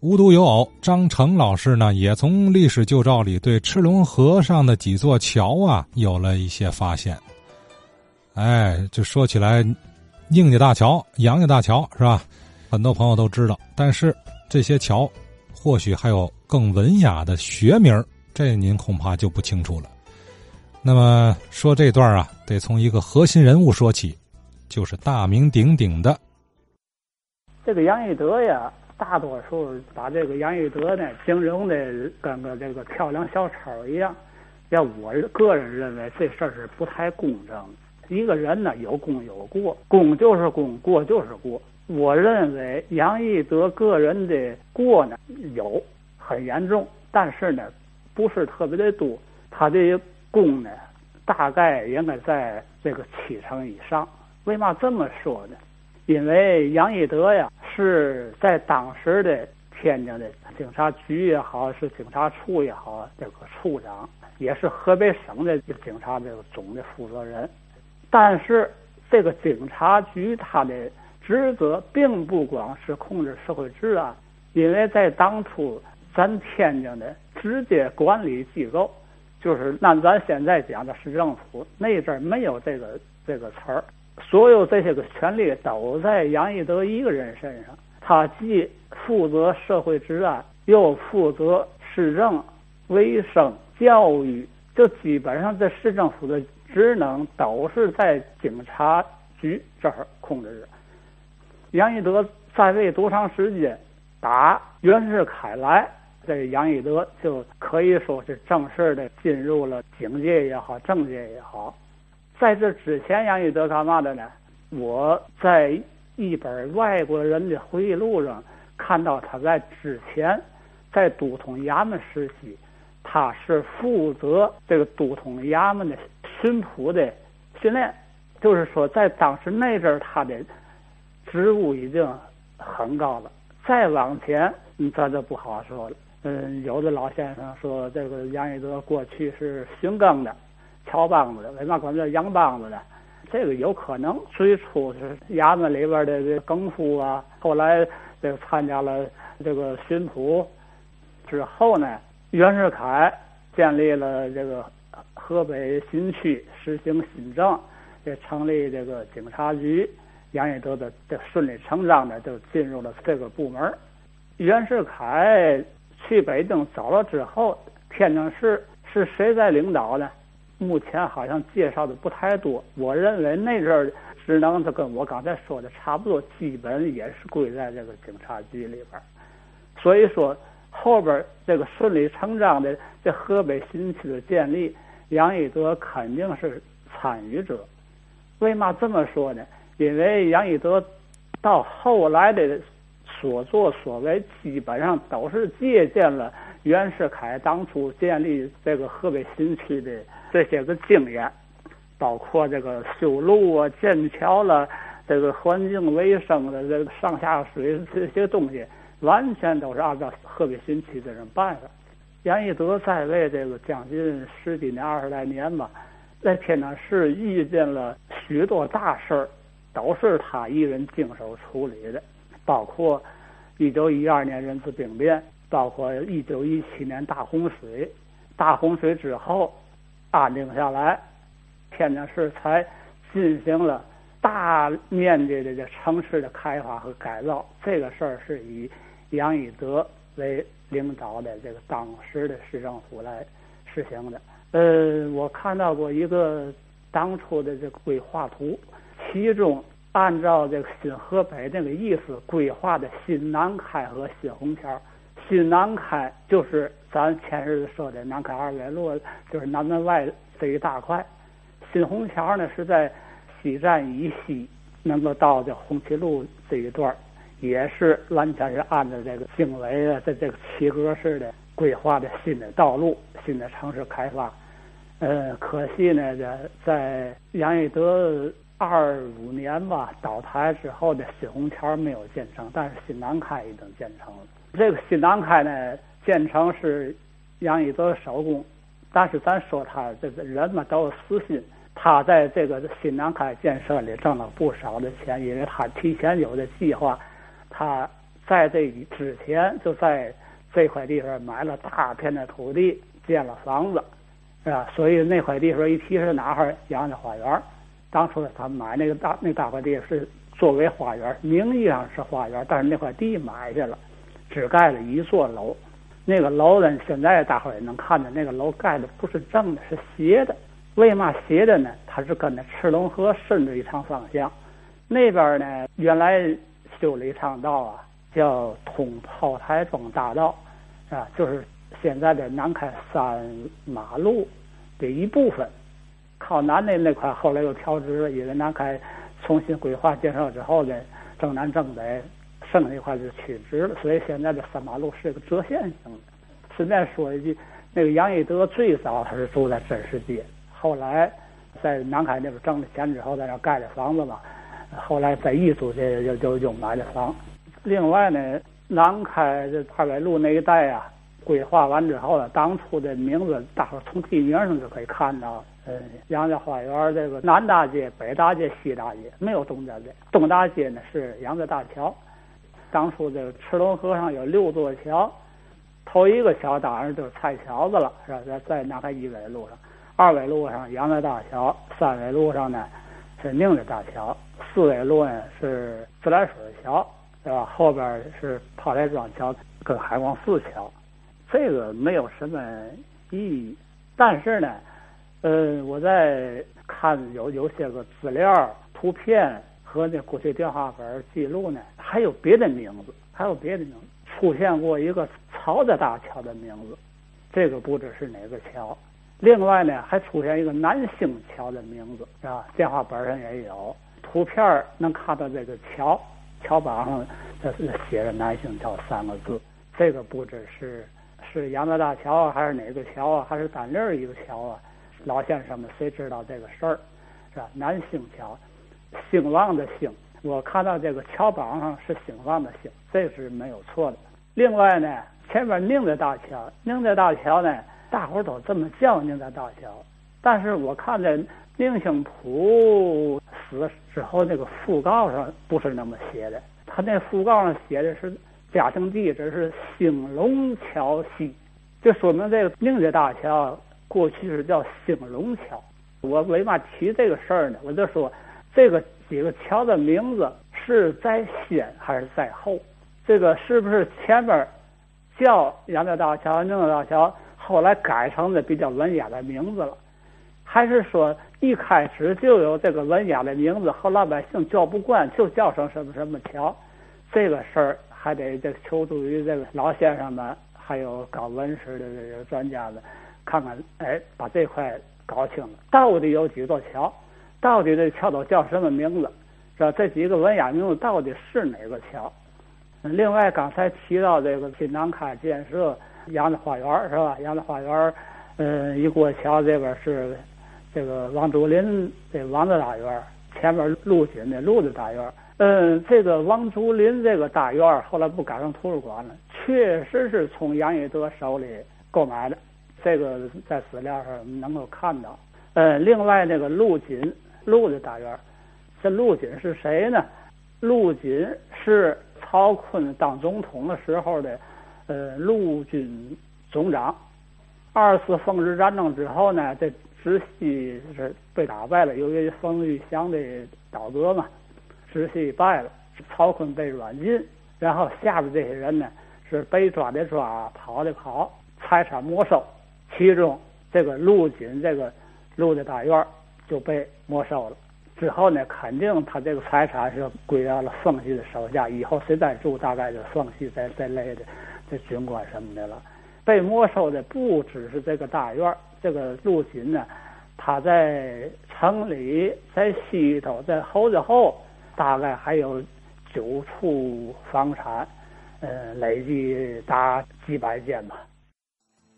无独有偶，张成老师呢也从历史旧照里对赤龙河上的几座桥啊有了一些发现。哎，就说起来，宁家大桥、杨家大桥是吧？很多朋友都知道，但是这些桥或许还有更文雅的学名，这您恐怕就不清楚了。那么说这段啊，得从一个核心人物说起，就是大名鼎鼎的这个杨玉德呀。大多数把这个杨玉德呢形容的跟个这个跳梁小丑一样，要我个人认为这事儿是不太公正。一个人呢有功有过，功就是功，过就是过。我认为杨玉德个人的过呢有很严重，但是呢不是特别的多。他的功呢大概应该在这个七成以上。为嘛这么说呢？因为杨义德呀是在当时的天津的警察局也好，是警察处也好，这个处长也是河北省的警察这个总的负责人。但是这个警察局他的职责并不光是控制社会治安，因为在当初咱天津的直接管理机构就是按咱现在讲的市政府，那阵儿没有这个这个词儿。所有这些个权利都在杨义德一个人身上，他既负责社会治安，又负责市政、卫生、教育，就基本上这市政府的职能都是在警察局这儿控制着。杨义德在位多长时间？打袁世凯来，这杨义德就可以说是正式的进入了警界也好，政界也好。在这之前，杨玉德干嘛的呢？我在一本外国人的回忆录上看到，他在之前在都统衙门时期，他是负责这个都统衙门的巡捕的训练。就是说，在当时那阵儿，他的职务已经很高了。再往前，咱就不好说了。嗯，有的老先生说，这个杨玉德过去是巡更的。敲梆子的，为嘛管叫洋梆子呢？这个有可能最初是衙门里边的这更夫啊，后来这个参加了这个巡捕之后呢，袁世凯建立了这个河北新区，实行新政，也成立这个警察局，杨玉德的这顺理成章的就进入了这个部门。袁世凯去北京走了之后，天津市是谁在领导呢？目前好像介绍的不太多，我认为那阵儿职能就跟我刚才说的差不多，基本也是归在这个警察局里边。所以说后边这个顺理成章的这河北新区的建立，杨义德肯定是参与者。为嘛这么说呢？因为杨义德到后来的所作所为，基本上都是借鉴了袁世凯当初建立这个河北新区的。这些个经验，包括这个修路啊、建桥了，这个环境卫生的这个上下水这些东西，完全都是按照河北新区这种办法。杨义德在位这个将近十几年、二十来年吧，在天津市遇见了许多大事儿，都是他一人经手处理的，包括一九一二年人事兵变，包括一九一七年大洪水，大洪水之后。安定下来，天津市才进行了大面积的这城市的开发和改造。这个事儿是以杨义德为领导的这个当时的市政府来实行的。呃，我看到过一个当初的这个规划图，其中按照这个新河北那个意思规划的新南开和新虹桥。新南开就是咱前日子说的南开二纬路，就是南门外这一大块。新虹桥呢是在西站以西，能够到这红旗路这一段，也是完全是按照这个经纬啊，在这个七格式的规划的新的道路、新的城市开发。呃，可惜呢，在在杨义德二五年吧倒台之后的新虹桥没有建成，但是新南开已经建成了。这个新南开呢，建成是杨义德手工，但是咱说他这个人嘛都有私心，他在这个新南开建设里挣了不少的钱，因为他提前有的计划，他在这之前就在这块地方买了大片的土地，建了房子，是吧？所以那块地方一提是哪哈杨家花园。当初他买那个大那大块地是作为花园，名义上是花园，但是那块地买去了，只盖了一座楼。那个楼呢，现在大伙也能看见，那个楼盖的不是正的，是斜的。为嘛斜的呢？它是跟着赤龙河顺着一趟方向。那边呢，原来修了一趟道啊，叫通炮台庄大道，啊，就是现在的南开三马路的一部分。靠南的那块后来又调直了，因为南开重新规划建设之后呢，正南正北剩那块就取直了，所以现在的三马路是个折线型的。顺便说一句，那个杨义德最早他是住在真实街，后来在南开那边挣了钱之后，在那盖的房子嘛，后来在艺术界就就就买了房。另外呢，南开这二百路那一带啊，规划完之后呢，当初的名字大伙从地名上就可以看到。嗯，杨家花园这个南大街、北大街、西大街没有东大街，东大街呢是杨家大桥。当初这个赤龙河上有六座桥，头一个桥当然就是菜桥子了，是吧？在在南开一纬路上，二纬路上杨家大桥，三纬路上呢是宁家大桥，四纬路呢是自来水桥，对吧？后边是炮台庄桥跟海光寺桥，这个没有什么意义，但是呢。嗯，我在看有有些个资料、图片和那过去电话本记录呢，还有别的名字，还有别的名字出现过一个曹家大桥的名字，这个不知是哪个桥。另外呢，还出现一个南星桥的名字，是吧？电话本上也有图片能看到这个桥，桥板上这是写着南星桥三个字。这个不知是是杨家大桥啊，还是哪个桥啊，还是单立一个桥啊？老先生们谁知道这个事儿，是吧？南星桥，兴旺的兴，我看到这个桥榜上是兴旺的兴，这是没有错的。另外呢，前面宁德大桥，宁德大桥呢，大伙儿都这么叫宁德大桥，但是我看在宁兴普死之后那个讣告上不是那么写的，他那讣告上写的是家庭地址是兴隆桥西，就说明这个宁德大桥。过去是叫兴隆桥，我为嘛提这个事儿呢？我就说这个几个桥的名字是在先还是在后？这个是不是前面叫杨家大桥、宁德大桥，后来改成的比较文雅的名字了？还是说一开始就有这个文雅的名字，后老百姓叫不惯，就叫成什么什么桥？这个事儿还得这求助于这个老先生们，还有搞文史的这个专家们。看看，哎，把这块搞清了，到底有几座桥？到底这桥都叫什么名字？是吧？这几个文雅名字到底是哪个桥？另外，刚才提到这个新南开建设杨家花园是吧？杨家花园，嗯，一过桥这边是这个王竹林这王子大院，前面陆锦的陆子大院。嗯，这个王竹林这个大院后来不改成图书馆了，确实是从杨义德手里购买的。这个在资料上能够看到。呃，另外那个陆锦陆的大院，这陆锦是谁呢？陆锦是曹锟当总统的时候的呃陆军总长。二次奉日战争之后呢，这直系是被打败了，由于冯玉祥的倒戈嘛，直系败了，曹锟被软禁，然后下边这些人呢是被抓的抓，跑的跑，财产没收。其中，这个陆锦这个陆的大院就被没收了。之后呢，肯定他这个财产是归到了奉系的手下。以后谁再住，大概就奉系这这类的这军官什么的了。被没收的不只是这个大院这个陆锦呢，他在城里、在西头、在后头后，大概还有九处房产，呃，累计达几百间吧。